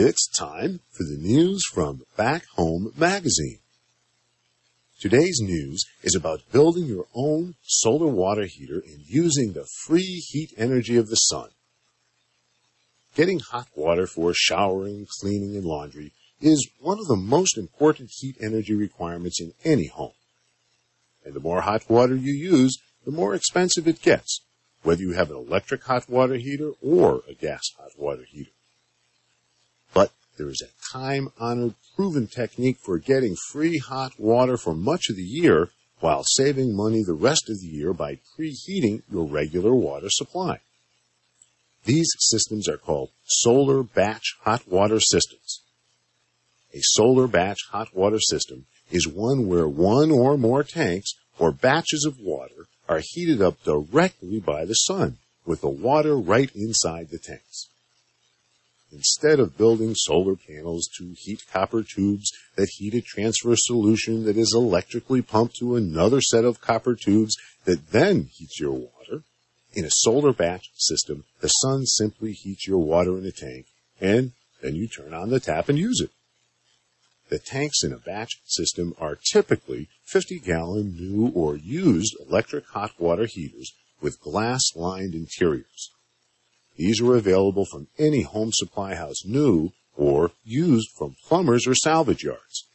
It's time for the news from Back Home Magazine. Today's news is about building your own solar water heater and using the free heat energy of the sun. Getting hot water for showering, cleaning, and laundry is one of the most important heat energy requirements in any home. And the more hot water you use, the more expensive it gets, whether you have an electric hot water heater or a gas hot water heater. There is a time honored proven technique for getting free hot water for much of the year while saving money the rest of the year by preheating your regular water supply. These systems are called solar batch hot water systems. A solar batch hot water system is one where one or more tanks or batches of water are heated up directly by the sun, with the water right inside the tanks. Instead of building solar panels to heat copper tubes that heat a transfer solution that is electrically pumped to another set of copper tubes that then heats your water, in a solar batch system, the sun simply heats your water in a tank, and then you turn on the tap and use it. The tanks in a batch system are typically 50 gallon new or used electric hot water heaters with glass lined interiors. These are available from any home supply house new or used from plumbers or salvage yards.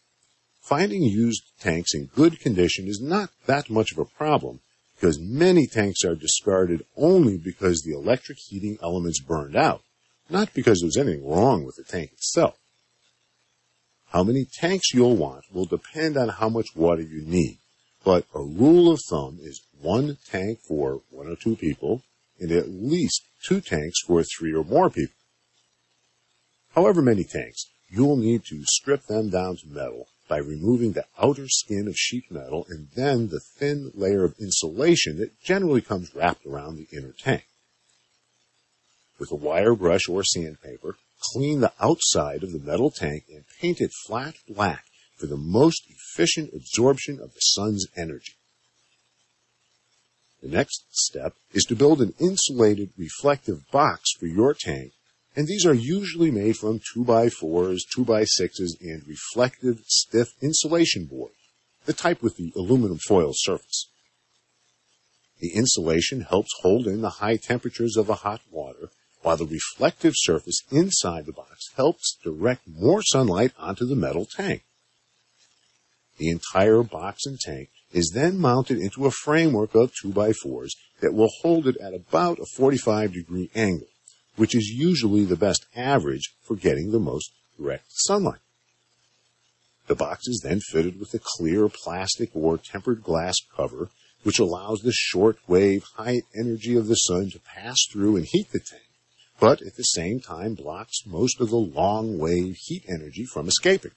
Finding used tanks in good condition is not that much of a problem because many tanks are discarded only because the electric heating elements burned out, not because there's anything wrong with the tank itself. How many tanks you'll want will depend on how much water you need, but a rule of thumb is one tank for one or two people and at least two tanks for three or more people. However many tanks, you'll need to strip them down to metal by removing the outer skin of sheet metal and then the thin layer of insulation that generally comes wrapped around the inner tank. With a wire brush or sandpaper, clean the outside of the metal tank and paint it flat black for the most efficient absorption of the sun's energy. The next step is to build an insulated reflective box for your tank, and these are usually made from 2x4s, 2x6s, and reflective stiff insulation board, the type with the aluminum foil surface. The insulation helps hold in the high temperatures of the hot water while the reflective surface inside the box helps direct more sunlight onto the metal tank. The entire box and tank is then mounted into a framework of 2x4s that will hold it at about a 45 degree angle, which is usually the best average for getting the most direct sunlight. The box is then fitted with a clear plastic or tempered glass cover, which allows the short wave high energy of the sun to pass through and heat the tank but at the same time blocks most of the long wave heat energy from escaping.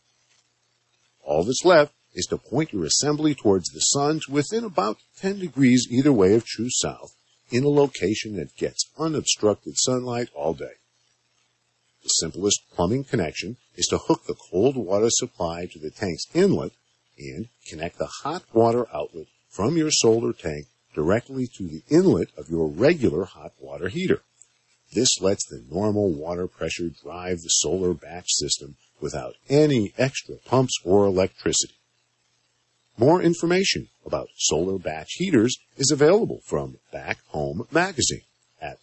All that's left is to point your assembly towards the sun to within about 10 degrees either way of true south in a location that gets unobstructed sunlight all day. The simplest plumbing connection is to hook the cold water supply to the tank's inlet and connect the hot water outlet from your solar tank directly to the inlet of your regular hot water heater. This lets the normal water pressure drive the solar batch system without any extra pumps or electricity. More information about solar batch heaters is available from Back Home Magazine at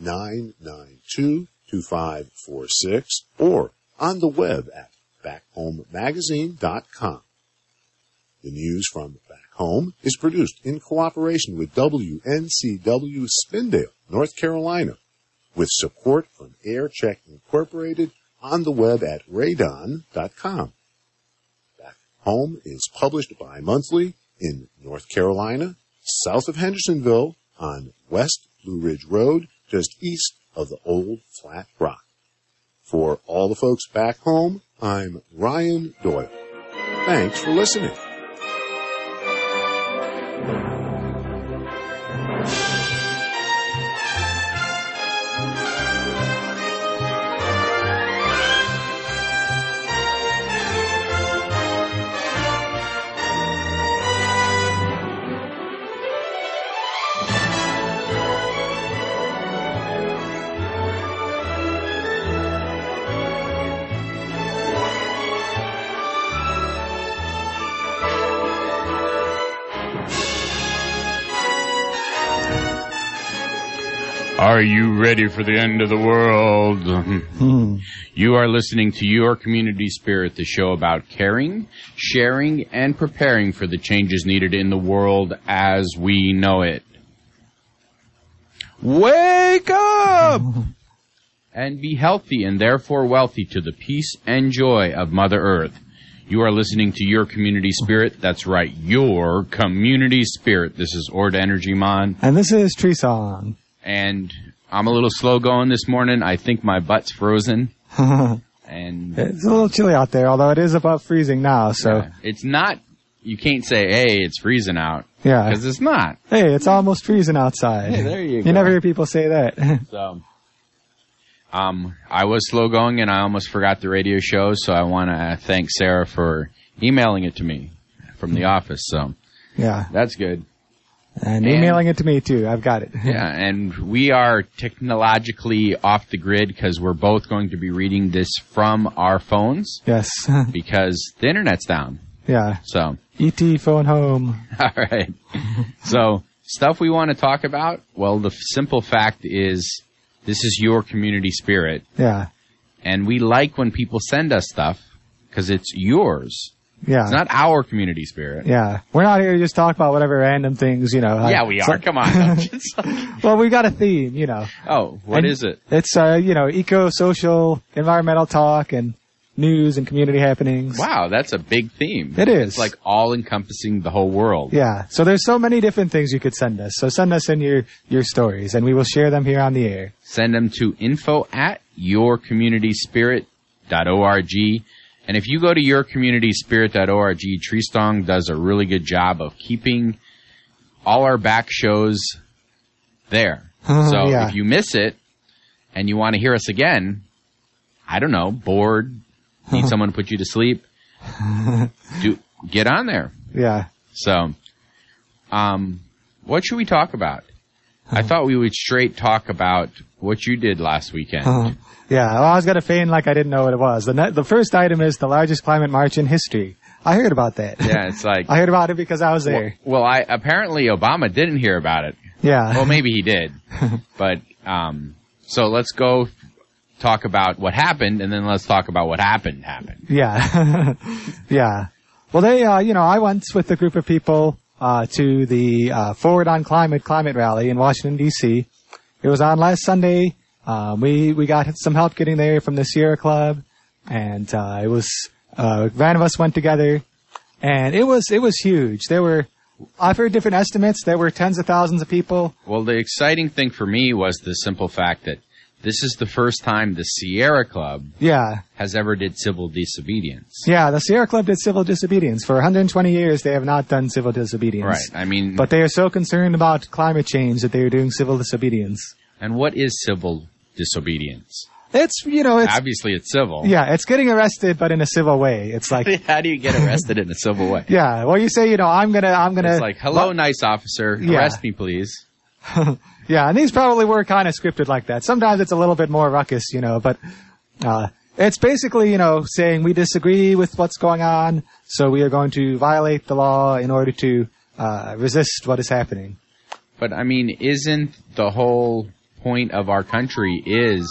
800-992-2546 or on the web at backhomemagazine.com. The news from Back Home is produced in cooperation with WNCW Spindale North Carolina, with support from AirCheck Incorporated on the web at radon.com. Home is published bi-monthly in North Carolina, south of Hendersonville, on West Blue Ridge Road, just east of the old Flat Rock. For all the folks back home, I'm Ryan Doyle. Thanks for listening. Are you ready for the end of the world? Hmm. you are listening to Your Community Spirit, the show about caring, sharing, and preparing for the changes needed in the world as we know it. Wake up! and be healthy and therefore wealthy to the peace and joy of Mother Earth. You are listening to Your Community Spirit. That's right, Your Community Spirit. This is Ord Energy Mon. And this is Tree Song. And I'm a little slow going this morning. I think my butt's frozen. and It's a little chilly out there, although it is above freezing now, so. uh, it's not, you can't say, hey, it's freezing out. Yeah. Because it's not. Hey, it's almost freezing outside. Hey, there you You go. never hear people say that. So, um, I was slow going and I almost forgot the radio show, so I want to thank Sarah for emailing it to me from the office. So yeah. that's good. And And- emailing it to me too. I've got it. Yeah, and we are technologically off the grid because we're both going to be reading this from our phones Yes. because the internet's down. yeah. So, ET phone home. all right. So, stuff we want to talk about. Well, the simple fact is, this is your community spirit. Yeah. and we like when people send us stuff because it's yours. Yeah. It's not our community spirit. yeah. We're not here to just talk about whatever random things, you know. like- Yeah, we so- are. Come on. just- well, we got a theme, you know. oh, what And is it? It's, uh, you know, eco, social, environmental talk and news and community happenings. Wow, that's a big theme. It is. It's like all encompassing the whole world. Yeah. So there's so many different things you could send us. So send us in your, your stories and we will share them here on the air. Send them to info at yourcommunityspirit.org. And if you go to yourcommunityspirit.org, Treestong does a really good job of keeping all our back shows there. So Yeah. if you miss it and you want to hear us again, I don't know, bored, need someone to put you to sleep, do get on there. Yeah. So, um, what should we talk about? I thought we would straight talk about what you did last weekend. Yeah. Well, I was going to feign like I didn't know what it was. The, ne- the first item is the largest climate march in history. I heard about that. Yeah, it's like, I heard about it because I was well, there. well, I apparently Obama didn't hear about it. Yeah. Well, maybe he did, but um, so let's go talk about what happened, and then let's talk about what happened happened. Yeah. yeah. Well, they, uh, you know, I went with a group of people, uh, to the, uh, Forward on Climate climate rally in Washington DC. It was on last Sunday. Um, we, we got some help getting there from the Sierra Club and, uh, it was, uh, van of us went together and it was, it was huge. There were, I've heard different estimates. There were tens of thousands of people. Well, the exciting thing for me was the simple fact that this is the first time the Sierra Club Yeah. has ever did civil disobedience. Yeah. The Sierra Club did civil disobedience. For 120 years, they have not done civil disobedience. Right. I mean, But they are so concerned about climate change that they are doing civil disobedience. and what is civil disobedience? It's, you know, it's, Obviously, it's civil. yeah, it's getting arrested, but in a civil way. It's like, How do you get arrested in a civil way? yeah, well, you say, you know, I'm gonna, I'm gonna, It's like, hello, nice officer, Yeah. arrest me, please. yeah, and these probably were kind of scripted like that. Sometimes it's a little bit more ruckus, you know, but, uh, it's basically, you know, saying we disagree with what's going on, so we are going to violate the law in order to, uh, resist what is happening. But I mean, isn't the whole point of our country is,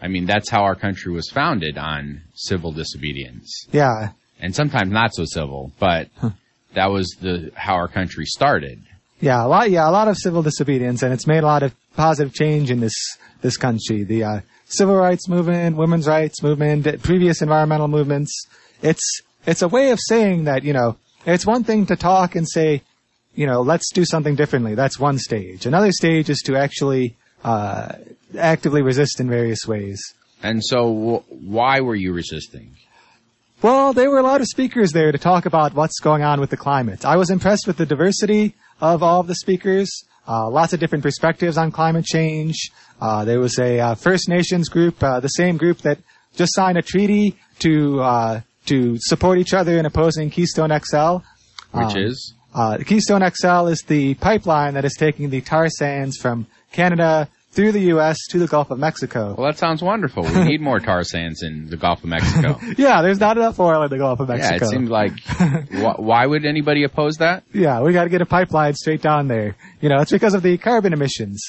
I mean, that's how our country was founded on civil disobedience, Yeah, and sometimes not so civil, but that was the how our country started. Yeah, a lot. Yeah, a lot of civil disobedience, and it's made a lot of positive change in this this country. The uh, civil rights movement, women's rights movement, previous environmental movements. It's it's a way of saying that you know it's one thing to talk and say, you know, let's do something differently. That's one stage. Another stage is to actually uh, actively resist in various ways. And so, w- why were you resisting? Well, there were a lot of speakers there to talk about what's going on with the climate. I was impressed with the diversity of all of the speakers. Uh, lots of different perspectives on climate change. Uh, there was a uh, First Nations group, uh, the same group that just signed a treaty to uh, to support each other in opposing Keystone XL. Which Um, is Uh, Keystone XL is the pipeline that is taking the tar sands from Canada through the U.S. to the Gulf of Mexico. well, that sounds wonderful. We need more tar sands in the Gulf of Mexico. Yeah, there's not enough oil in the Gulf of Mexico. yeah, it seems like. wh- why would anybody oppose that? Yeah, we got to get a pipeline straight down there. You know, it's because of the carbon emissions.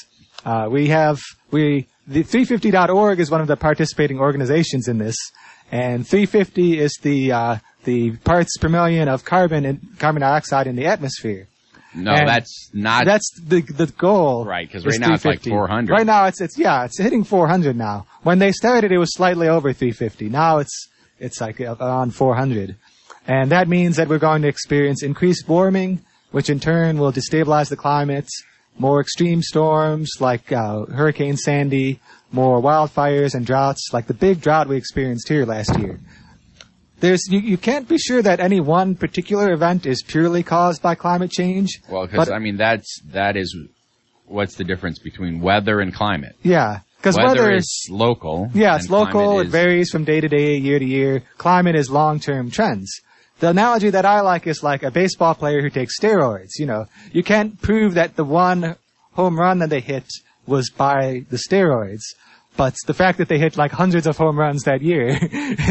Uh, we have we the 350.org is one of the participating organizations in this, and 350 is the uh, the parts per million of carbon and carbon dioxide in the atmosphere. No, And that's not. That's the the goal. Right, because right now it's like 400. Right now it's it's yeah, it's hitting 400 now. When they started, it was slightly over 350. Now it's it's like around 400, and that means that we're going to experience increased warming, which in turn will destabilize the climate. More extreme storms like uh, Hurricane Sandy, more wildfires and droughts like the big drought we experienced here last year. There's you, you can't be sure that any one particular event is purely caused by climate change. well, because I mean that's that is what's the difference between weather and climate. Yeah, because Weather weather, is local. yeah, it's local. It varies from day to day, year to year. Climate is long term trends. The analogy that I like is like a baseball player who takes steroids. You know, you can't prove that the one home run that they hit was by the steroids, but the fact that they hit like hundreds of home runs that year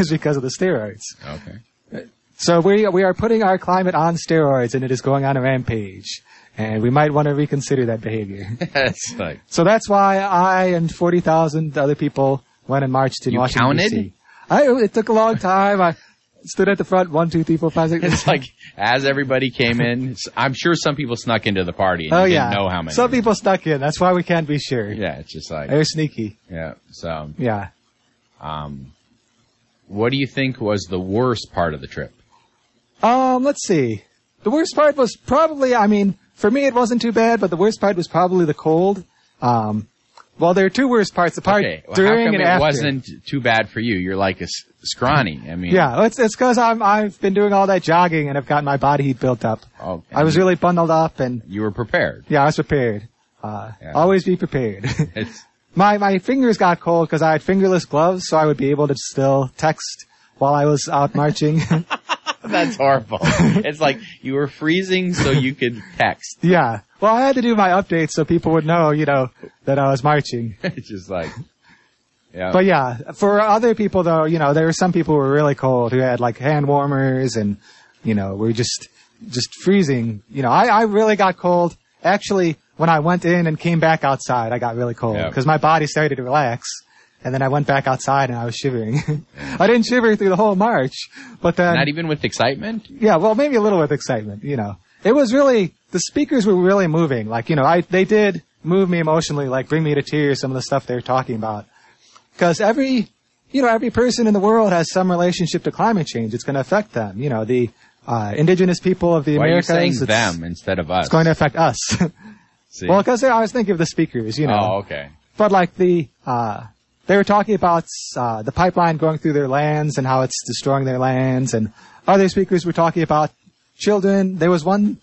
is because of the steroids. Okay. So we we are putting our climate on steroids, and it is going on a rampage. And we might want to reconsider that behavior. it's like So that's why I and 40,000 other people went and marched in You Washington, counted? D.C. I, it took a long time. I stood at the front, one, two, three, four, five, six. it's like as everybody came in, I'm sure some people snuck into the party and oh you yeah. didn't know how many. Some people snuck in. That's why we can't be sure. Yeah, it's just like They're sneaky. yeah. So, Yeah. um, what do you think was the worst part of the trip? Um, let's see. The worst part was probably, I mean, for me it wasn't too bad, but the worst part was probably the cold. Um, well, there are two worst parts. The part Okay, well, during how come and it after. wasn't too bad for you? You're like a s- scrawny. I mean, Yeah, it's it's because I'm I've been doing all that jogging and I've got my body heat built up. Oh, I was really bundled up and You were prepared. yeah, I was prepared. Uh, Yeah. always be prepared. My my fingers got cold because I had fingerless gloves, so I would be able to still text while I was out marching. that's horrible. it's like you were freezing so you could text. yeah. Well, I had to do my updates so people would know, you know, that I was marching. it's just like, yeah. But yeah, for other people though, you know, there were some people who were really cold who had like hand warmers and, you know, were just, just freezing. You know, I, I really got cold. Actually, when I went in and came back outside, I got really cold Yeah. because my body started to relax. And then I went back outside and I was shivering. I didn't shiver through the whole march, but then, Not even with excitement. yeah, well, maybe a little with excitement, you know. It was really, the speakers were really moving. Like, you know, I, they did move me emotionally, like bring me to tears, some of the stuff they were talking about. Cause every, you know, every person in the world has some relationship to climate change. It's going to affect them. You know, the, uh, indigenous people of the Why are you Americas. saying them instead of us? It's going to affect us. See? well, cause I was thinking of the speakers, you know. oh, okay. But like the, uh, they were talking about uh, the pipeline going through their lands and how it's destroying their lands, and other speakers were talking about children. There was one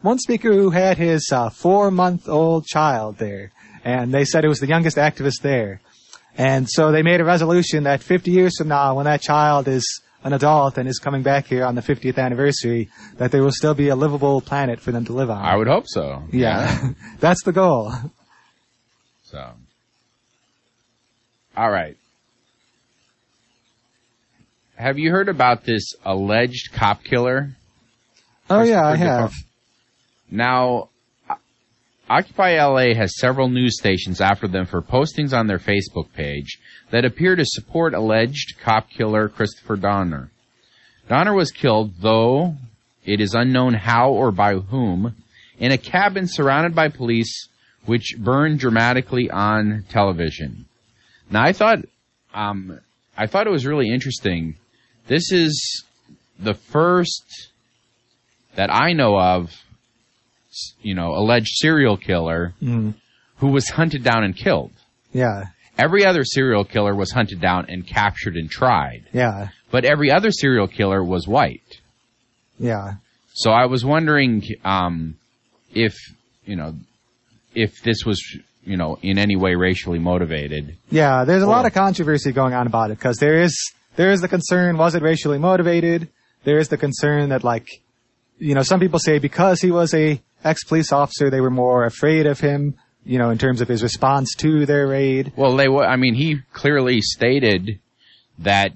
one speaker who had his uh, four month old child there, and they said it was the youngest activist there. And so they made a resolution that 50 years from now, when that child is an adult and is coming back here on the 50th anniversary, that there will still be a livable planet for them to live on. I would hope so. yeah, that's the goal. So. All right. Have you heard about this alleged cop killer? Oh yeah, I have. Now, uh, Occupy LA has several news stations after them for postings on their Facebook page that appear to support alleged cop killer Christopher Dorner. Dorner was killed, though it is unknown how or by whom, in a cabin surrounded by police, which burned dramatically on television. Now, I thought, um, I thought it was really interesting. This is the first that I know of, you know, alleged serial killer Mm, who was hunted down and killed. yeah, Every other serial killer was hunted down and captured and tried, yeah, but every other serial killer was white. yeah. So I was wondering um, if you know if this was you know in any way racially motivated. Yeah, there's a lot of controversy going on about it because there is there is the concern was it racially motivated? There is the concern that like you know some people say because he was a ex police officer they were more afraid of him. You know, in terms of his response to their raid. Well, they were. I mean he clearly stated that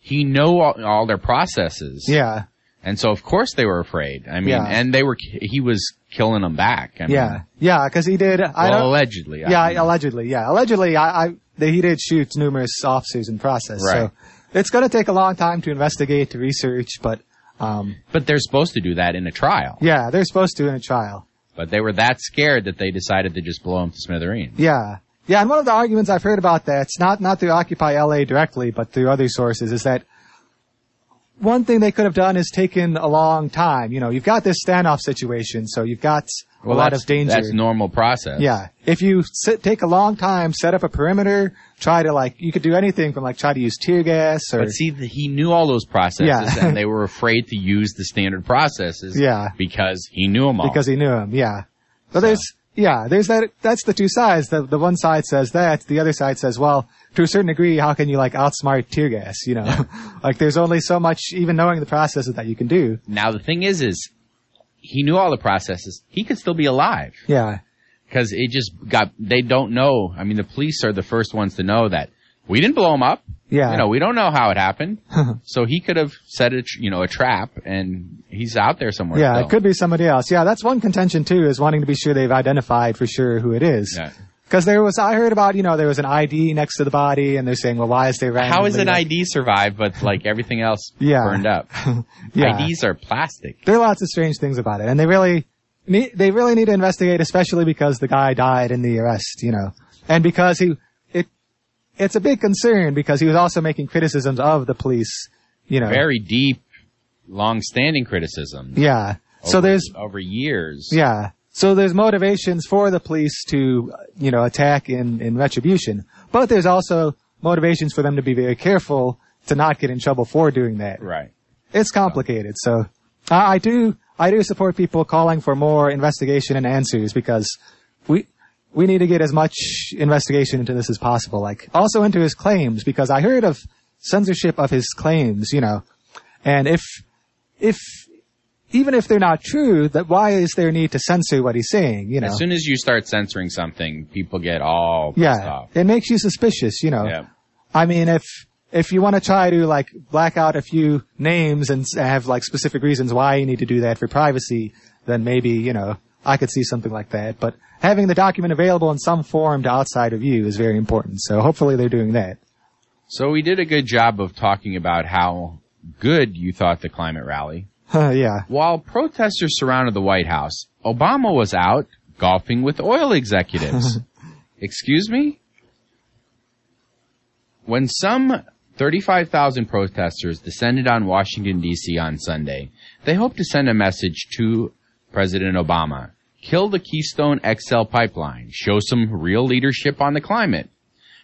he knew all, all their processes. Yeah, And so of course they were afraid. I mean, Yeah. and they were, he was killing them back. I mean, Yeah, yeah, because he did. I well, allegedly. I Yeah, mean, allegedly. Yeah, allegedly. I, I they, he did shoot numerous officers in process. Right. So it's going to take a long time to investigate, to research, but um, But they're supposed to do that in a trial. yeah, they're supposed to in a trial. But they were that scared that they decided to just blow him to smithereens. Yeah. Yeah, and one of the arguments I've heard about that, it's not, not through Occupy LA directly, but through other sources, is that one thing they could have done is taken a long time. You know, you've got this standoff situation, so you've got a lot of danger. That's normal process. Yeah. If you sit, take a long time, set up a perimeter, try to like, you could do anything from like try to use tear gas or, But see, the, he knew all those processes, Yeah. and they were afraid to use the standard processes. Yeah. Because he knew them all. because he knew them, Yeah. But there's, yeah, there's that, that's the two sides. The, the one side says that, the other side says, well, to a certain degree, how can you like outsmart tear gas, you know? like there's only so much, even knowing the processes that you can do. now the thing is, is he knew all the processes. He could still be alive Yeah. because it just got. They don't know. I mean, the police are the first ones to know that we didn't blow him up. Yeah. You know, we don't know how it happened. so he could have set a, you know, a trap, and he's out there somewhere. yeah, still. it could be somebody else. Yeah, that's one contention too, is wanting to be sure they've identified for sure who it is. Yeah. Cause there was, I heard about, you know, there was an ID next to the body and they're saying, well, why is there How is an like- ID survive, but like everything else Yeah. burned up? Yeah. IDs are plastic. there are lots of strange things about it, and they really need, they really need to investigate, especially because the guy died in the arrest, you know, and because he it's a big concern because he was also making criticisms of the police, you know. Very deep, long-standing criticism. yeah. So there's over years. yeah. So there's motivations for the police to you know attack in in retribution, but there's also motivations for them to be very careful to not get in trouble for doing that. Right. it's complicated. So I, I do I do support people calling for more investigation and answers because we we need to get as much investigation into this as possible. Like also into his claims because I heard of censorship of his claims, you know, and if if even if they're not true, that why is there need to censor what he's saying? You know, As soon as you start censoring something, people get all pissed yeah, off. it makes you suspicious. You know, Yeah. I mean, if if you want to try to like black out a few names and have like specific reasons why you need to do that for privacy, then maybe you know I could see something like that. But having the document available in some form to outside of you is very important. So hopefully they're doing that. So we did a good job of talking about how good you thought the climate rally. yeah, While protesters surrounded the White House, Obama was out golfing with oil executives. Excuse me? When some 35,000 protesters descended on Washington DC on Sunday, they hoped to send a message to President Obama. Kill the Keystone XL pipeline. Show some real leadership on the climate.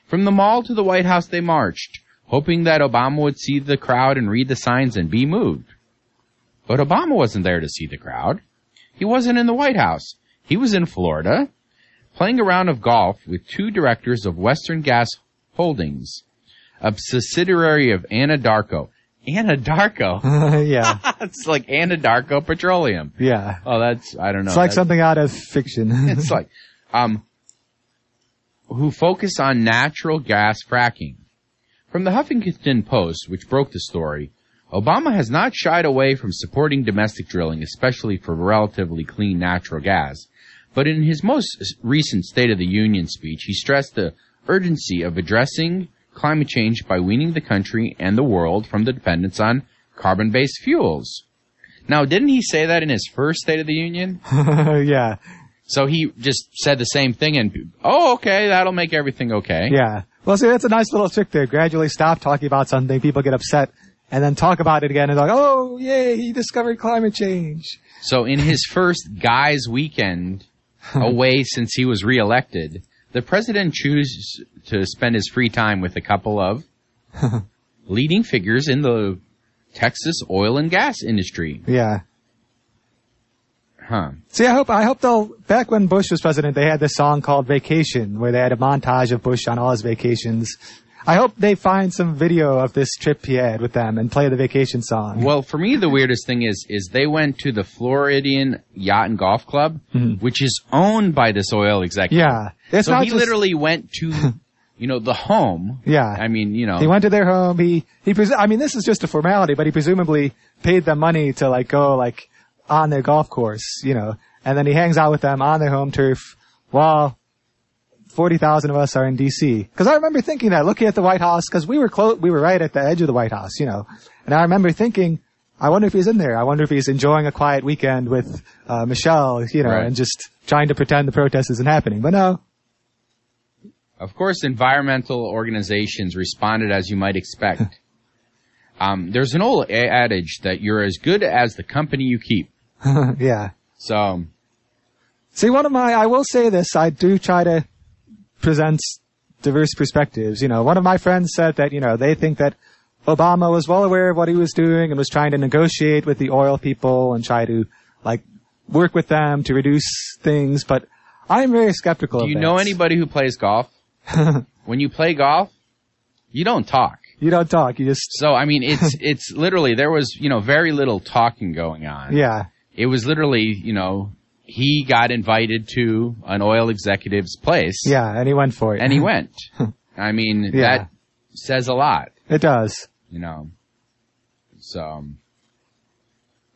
From the mall to the White House they marched, hoping that Obama would see the crowd and read the signs and be moved. But Obama wasn't there to see the crowd. He wasn't in the White House. He was in Florida, playing a round of golf with two directors of Western Gas Holdings, a subsidiary of Anadarko. Anadarko? yeah, it's like Anadarko Petroleum. yeah. Oh, that's, I don't know. It's like That's- something out of fiction. it's like, um, who focus on natural gas fracking. From the Huffington Post, which broke the story, Obama has not shied away from supporting domestic drilling, especially for relatively clean natural gas. But in his most recent State of the Union speech, he stressed the urgency of addressing climate change by weaning the country and the world from the dependence on carbon-based fuels. Now, didn't he say that in his first State of the Union? yeah, So he just said the same thing and, oh, okay, that'll make everything okay. yeah. Well, see, that's a nice little trick there. Gradually stop talking about something, people get upset, and then talk about it again and like, oh, yay, he discovered climate change. So in his first guy's weekend away since he was reelected, the president chooses to spend his free time with a couple of leading figures in the Texas oil and gas industry. Yeah. Huh. See, I hope I hope they'll. Back when Bush was president, they had this song called "Vacation," where they had a montage of Bush on all his vacations. I hope they find some video of this trip he had with them and play the vacation song. Well, for me, the weirdest thing is, is they went to the Floridian Yacht and Golf Club, mm-hmm. which is owned by this oil executive. yeah, it's so he just, literally went to, you know, the home. Yeah. I mean, you know. He went to their home. He he. I mean, this is just a formality, but he presumably paid them money to like go like on their golf course, you know. and then he hangs out with them on their home turf while 40,000 of us are in DC. Cause I remember thinking that looking at the White House, cause we were close, we were right at the edge of the White House, you know. And I remember thinking, I wonder if he's in there. I wonder if he's enjoying a quiet weekend with, uh, Michelle, you know, Right. and just trying to pretend the protest isn't happening. But no, Of course, environmental organizations responded as you might expect. um, there's an old a- adage that you're as good as the company you keep. yeah. So, See, one of my, I will say this, I do try to present diverse perspectives. You know, one of my friends said that, you know, they think that Obama was well aware of what he was doing and was trying to negotiate with the oil people and try to, like, work with them to reduce things, but I'm very skeptical do you know anybody who plays golf? when you play golf, you don't talk. You don't talk, you just, So, I mean, it's, it's literally, there was, you know, very little talking going on. yeah, It was literally, you know, he got invited to an oil executive's place. yeah, and he went for it. And he went. I mean, Yeah. that says a lot, It does. you know. So, um,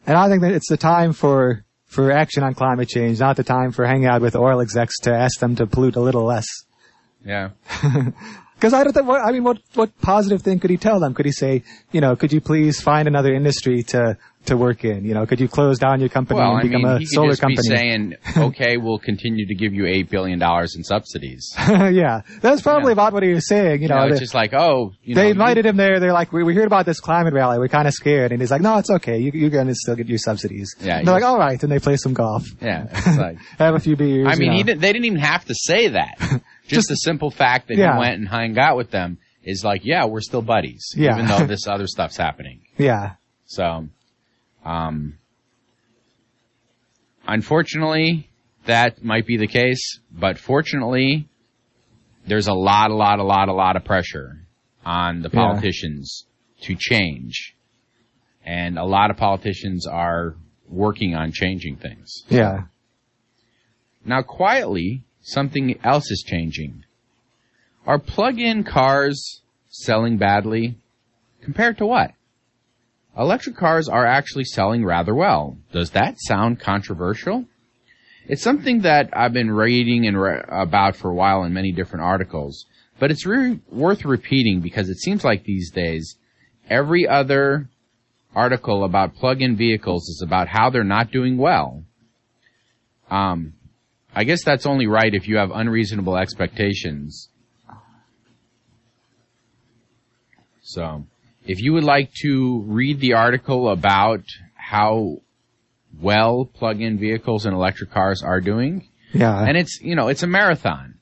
And I think that it's the time for, for action on climate change, not the time for hanging out with oil execs to ask them to pollute a little less. yeah. Because I don't think, what, I mean, what, what positive thing could he tell them? Could he say, you know, could you please find another industry to, to work in? You know, could you close down your company Well, and I become mean, a solar just company? be saying, okay, we'll continue to give you $8 billion in subsidies. yeah, that's probably Yeah. about what he was saying. You You know, know, it's just like, oh, you know. they you- invited him there. They're like, we, we heard about this climate rally. We're kind of scared. And he's like, no, it's okay. You, you're going to still get your subsidies. Yeah, And they're like, all right. And they play some golf, Yeah, it's like, have a few beers. I mean, you he know. didn't, they didn't even have to say that. Just, the simple fact that Yeah. he went and hung out with them is like, yeah, we're still buddies, Yeah. even though this other stuff's happening. Yeah. So, um, unfortunately, that might be the case, but fortunately, there's a lot, a lot, a lot, a lot of pressure on the Yeah. politicians to change. And a lot of politicians are working on changing things. Yeah. Now, quietly, something else is changing. Are plug-in cars selling badly? Compared to what? Electric cars are actually selling rather well. Does that sound controversial? It's something that I've been reading and re- about for a while in many different articles, but it's really worth repeating because it seems like these days every other article about plug-in vehicles is about how they're not doing well. Um, I guess that's only right if you have unreasonable expectations. So, if you would like to read the article about how well plug-in vehicles and electric cars are doing, Yeah. and it's, you know, it's a marathon.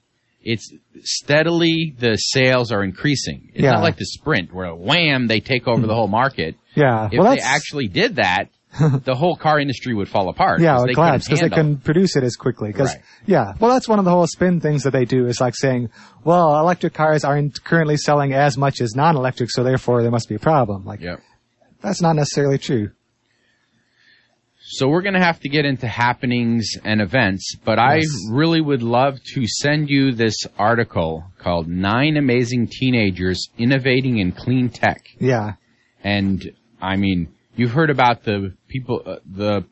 It's steadily the sales are increasing. It's Yeah. not like the sprint where wham, they take over the whole market. yeah. If well, they actually did that, the whole car industry would fall apart. Yeah, it collapse because they can produce it as quickly. Because Right. yeah, well, that's one of the whole spin things that they do is like saying, well, electric cars aren't currently selling as much as non-electric, so therefore there must be a problem. Like Yep. that's not necessarily true. So we're going to have to get into happenings and events, but I really would love to send you this article called Nine Amazing Teenagers Innovating in Clean Tech. Yeah, And I mean, you've heard about the people, uh, the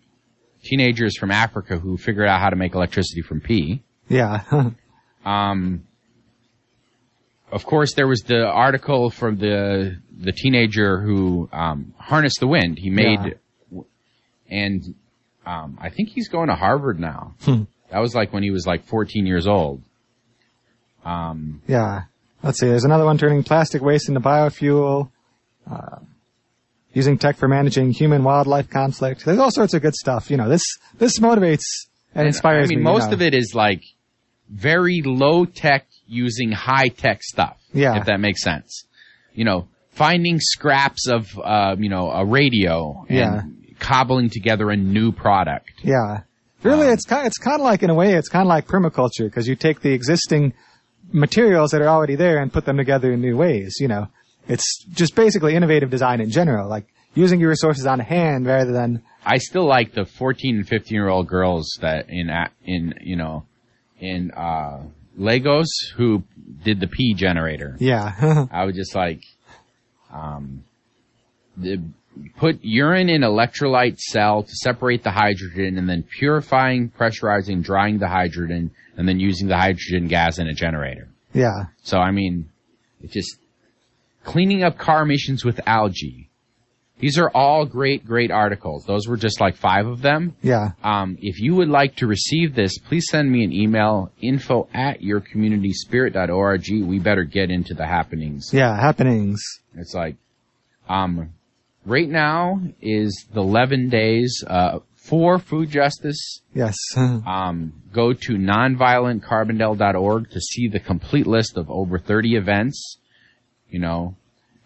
teenagers from Africa who figured out how to make electricity from pee. yeah, Um, of course, there was the article from the the teenager who um, harnessed the wind. He made, and um, I think he's going to Harvard now. Hmm. that was like when he was like 14 years old. Um, yeah. Let's see. There's another one turning plastic waste into biofuel. Uh, using tech for managing human-wildlife conflict. There's all sorts of good stuff. You know, this this motivates and, inspires me. I mean, me. most you know. of it is like very low tech using high tech stuff. Yeah. If that makes sense. You know, finding scraps of, uh, you know, a radio and Yeah. cobbling together a new product. Yeah. Really, Um, it's kind, it's kind of like, in a way, it's kind of like permaculture, because you take the existing materials that are already there and put them together in new ways, you know. It's just basically innovative design in general, like using your resources on hand rather than, I still like the 14 and 15 year old girls that in, in, you know, in, uh, Lagos who did the P generator. yeah. I was just like, um, the, put urine in electrolyte cell to separate the hydrogen and then purifying, pressurizing, drying the hydrogen and then using the hydrogen gas in a generator. Yeah. So I mean, it just cleaning up car emissions with algae. These are all great, great articles. Those were just like five of them. Yeah. Um, if you would like to receive this, please send me an email, info at yourcommunityspirit.org. We better get into the happenings. Yeah. Happenings. It's like, um, right now is the 11 days, uh, for food justice. Yes. Um, go to nonviolentcarbondale.org to see the complete list of over 30 events, you know,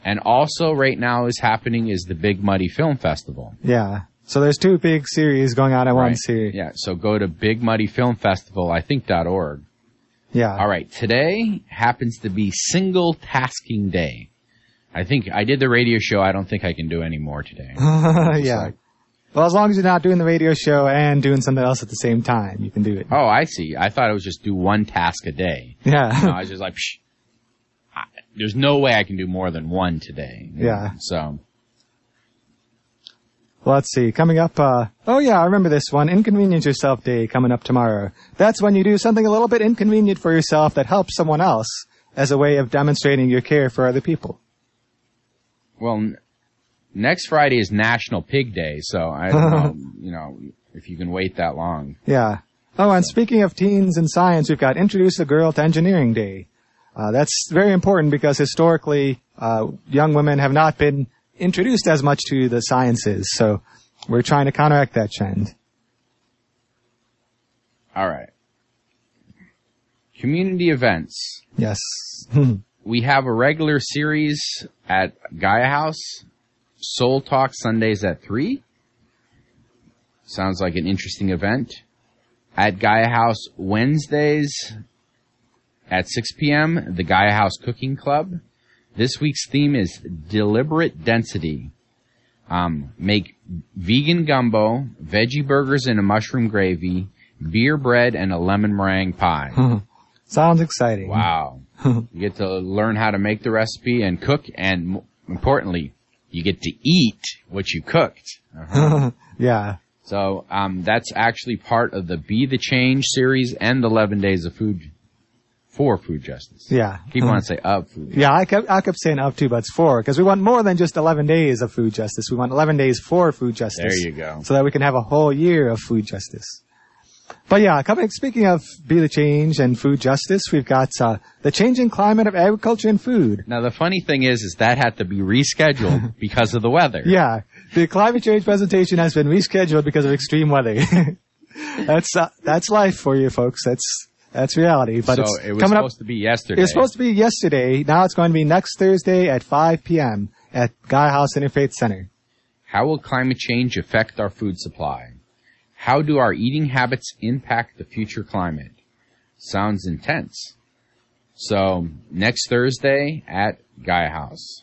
and also right now is happening is the Big Muddy Film Festival. yeah. So there's two big series going on at Right. once here. Yeah, so go to Big Muddy Film Festival, I think dot org. Yeah. All right, today happens to be single tasking day. I think I did the radio show. I don't think I can do any more today. yeah. like- well, as long as you're not doing the radio show and doing something else at the same time, you can do it. Oh, I see. I thought it was just do one task a day. Yeah. No, I was just like, Psh, there's no way I can do more than one today. Yeah. So, let's see. Coming up, uh, oh yeah, I remember this one. Inconvenience Yourself Day coming up tomorrow. That's when you do something a little bit inconvenient for yourself that helps someone else as a way of demonstrating your care for other people. well, n- next Friday is National Pig Day, so I don't know, you know, if you can wait that long. Yeah. Oh, and speaking of teens and science, we've got Introduce a Girl to Engineering Day. Uh, that's very important because historically, uh, young women have not been introduced as much to the sciences, so we're trying to counteract that trend. All right. Community events. Yes. We have a regular series at Gaia House, Soul Talk Sundays at 3. Sounds like an interesting event. At Gaia House Wednesdays at 6 p.m., the Gaia House Cooking Club. This week's theme is deliberate density. Um, make vegan gumbo, veggie burgers in a mushroom gravy, beer bread, and a lemon meringue pie. Sounds exciting. Wow. you get to learn how to make the recipe and cook, and m- importantly, you get to eat what you cooked. yeah. So um, that's actually part of the Be the Change series and the 11 Days of Food for Food Justice. Yeah. People want to say of food. Yeah, I kept I kept saying up to, but it's four because we want more than just eleven days of food justice. We want eleven days for food justice. There you go. So that we can have a whole year of food justice. But yeah, coming speaking of be the change and food justice, we've got uh, the changing climate of agriculture and food. Now the funny thing is, is that had to be rescheduled because of the weather. Yeah, the climate change presentation has been rescheduled because of extreme weather. that's uh, that's life for you folks. That's that's reality. But so it's it was coming up. supposed to be yesterday. It was supposed to be yesterday. Now it's going to be next Thursday at 5 p.m. at Gaia House Interfaith Center. How will climate change affect our food supply? How do our eating habits impact the future climate? Sounds intense. So next Thursday at Gaia House.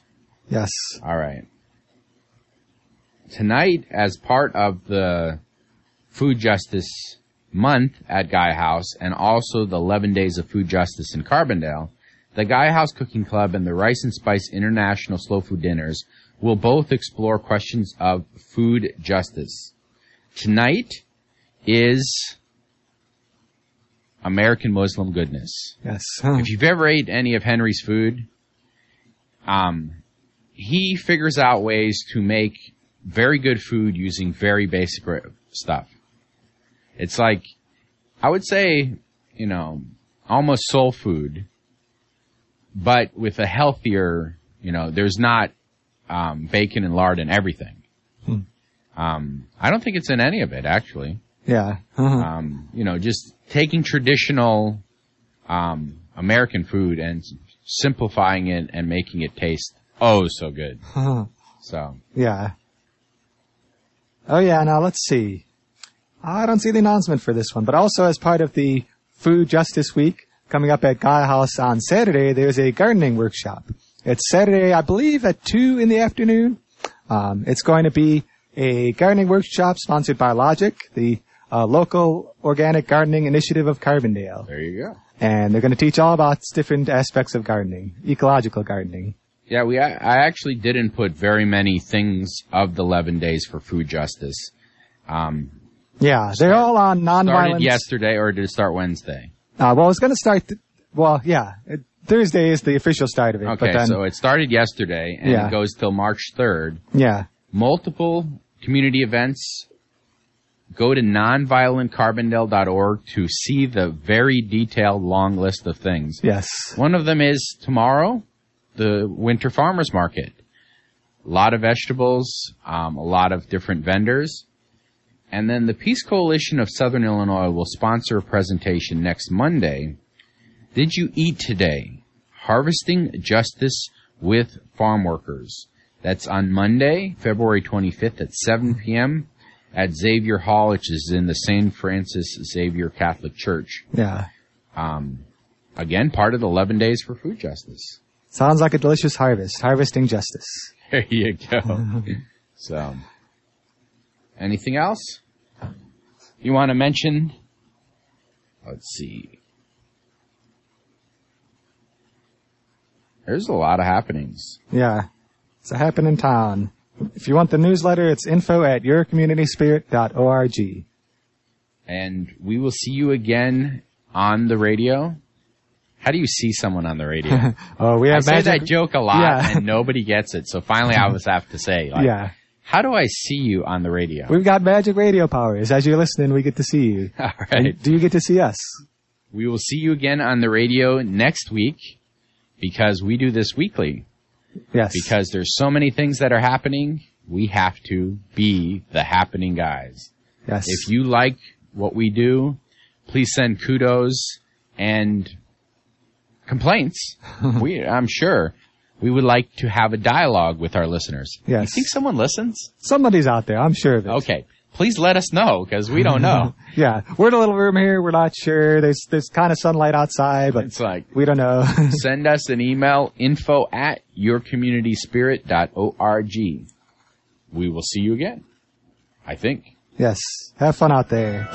Yes. All right. Tonight, as part of the Food Justice Month at Gaia House and also the 11 Days of Food Justice in Carbondale, the Gaia House Cooking Club and the Rice and Spice International Slow Food Dinners will both explore questions of food justice. Tonight is American Muslim goodness Yes. if you've ever ate any of Henry's food, um, he figures out ways to make very good food using very basic stuff. It's like, I would say, you know, almost soul food, but with a healthier, you know, there's not um, bacon and lard and everything. Hmm. Um, I don't think it's in any of it, actually yeah. um, you know, just taking traditional um, American food and simplifying it and making it taste oh so good. So yeah. Oh yeah. Now let's see. I don't see the announcement for this one, but also as part of the Food Justice Week coming up at Gaia House on Saturday, there's a gardening workshop. It's Saturday, I believe, at two in the afternoon. Um, it's going to be a gardening workshop sponsored by Logic, the uh, local organic gardening initiative of Carbondale. there you go. And they're going to teach all about different aspects of gardening, ecological gardening. Yeah, we. I I actually didn't put very many things of the 11 days for food justice. Um, Yeah, they're all on started nonviolence. yesterday, or did it start Wednesday? Uh, well, it's going to start. Th- well, yeah, it, Thursday is the official start of it. Okay, but then, so it started yesterday, and Yeah. it goes till March 3rd. yeah, multiple community events. Go to nonviolentcarbondale.org to see the very detailed long list of things. yes, One of them is tomorrow, the winter farmers market. A lot of vegetables, um, a lot of different vendors. And then the Peace Coalition of Southern Illinois will sponsor a presentation next Monday. Did you eat today? Harvesting Justice with Farm Workers. That's on Monday, February 25th at 7 p.m. at Xavier Hall, which is in the St. Francis Xavier Catholic Church. yeah. Um, again, part of the 11 Days for Food Justice. Sounds like a delicious harvest. Harvesting justice. There you go. so, anything else you want to mention? Let's see. There's a lot of happenings. Yeah, it's a happen in town. If you want the newsletter, it's info at yourcommunityspirit.org. And we will see you again on the radio. How do you see someone on the radio? Oh, we I have say that joke a lot Yeah. and nobody gets it. So finally I was have to say, like, yeah, how do I see you on the radio? we've got magic radio powers. As you're listening, we get to see you. All And. Do you get to see us? We will see you again on the radio next week because we do this weekly. Yes. Because there's so many things that are happening, we have to be the happening guys. yes. If you like what we do, please send kudos and complaints. we, I'm sure we would like to have a dialogue with our listeners. Yes. You think someone listens? Somebody's out there, I'm sure of it. Okay. Please let us know because we don't know. Yeah, we're in a little room here. We're not sure. There's there's kind of sunlight outside, but it's like, we don't know. send us an email info at yourcommunityspirit.org. We will see you again. I think. yes. Have fun out there.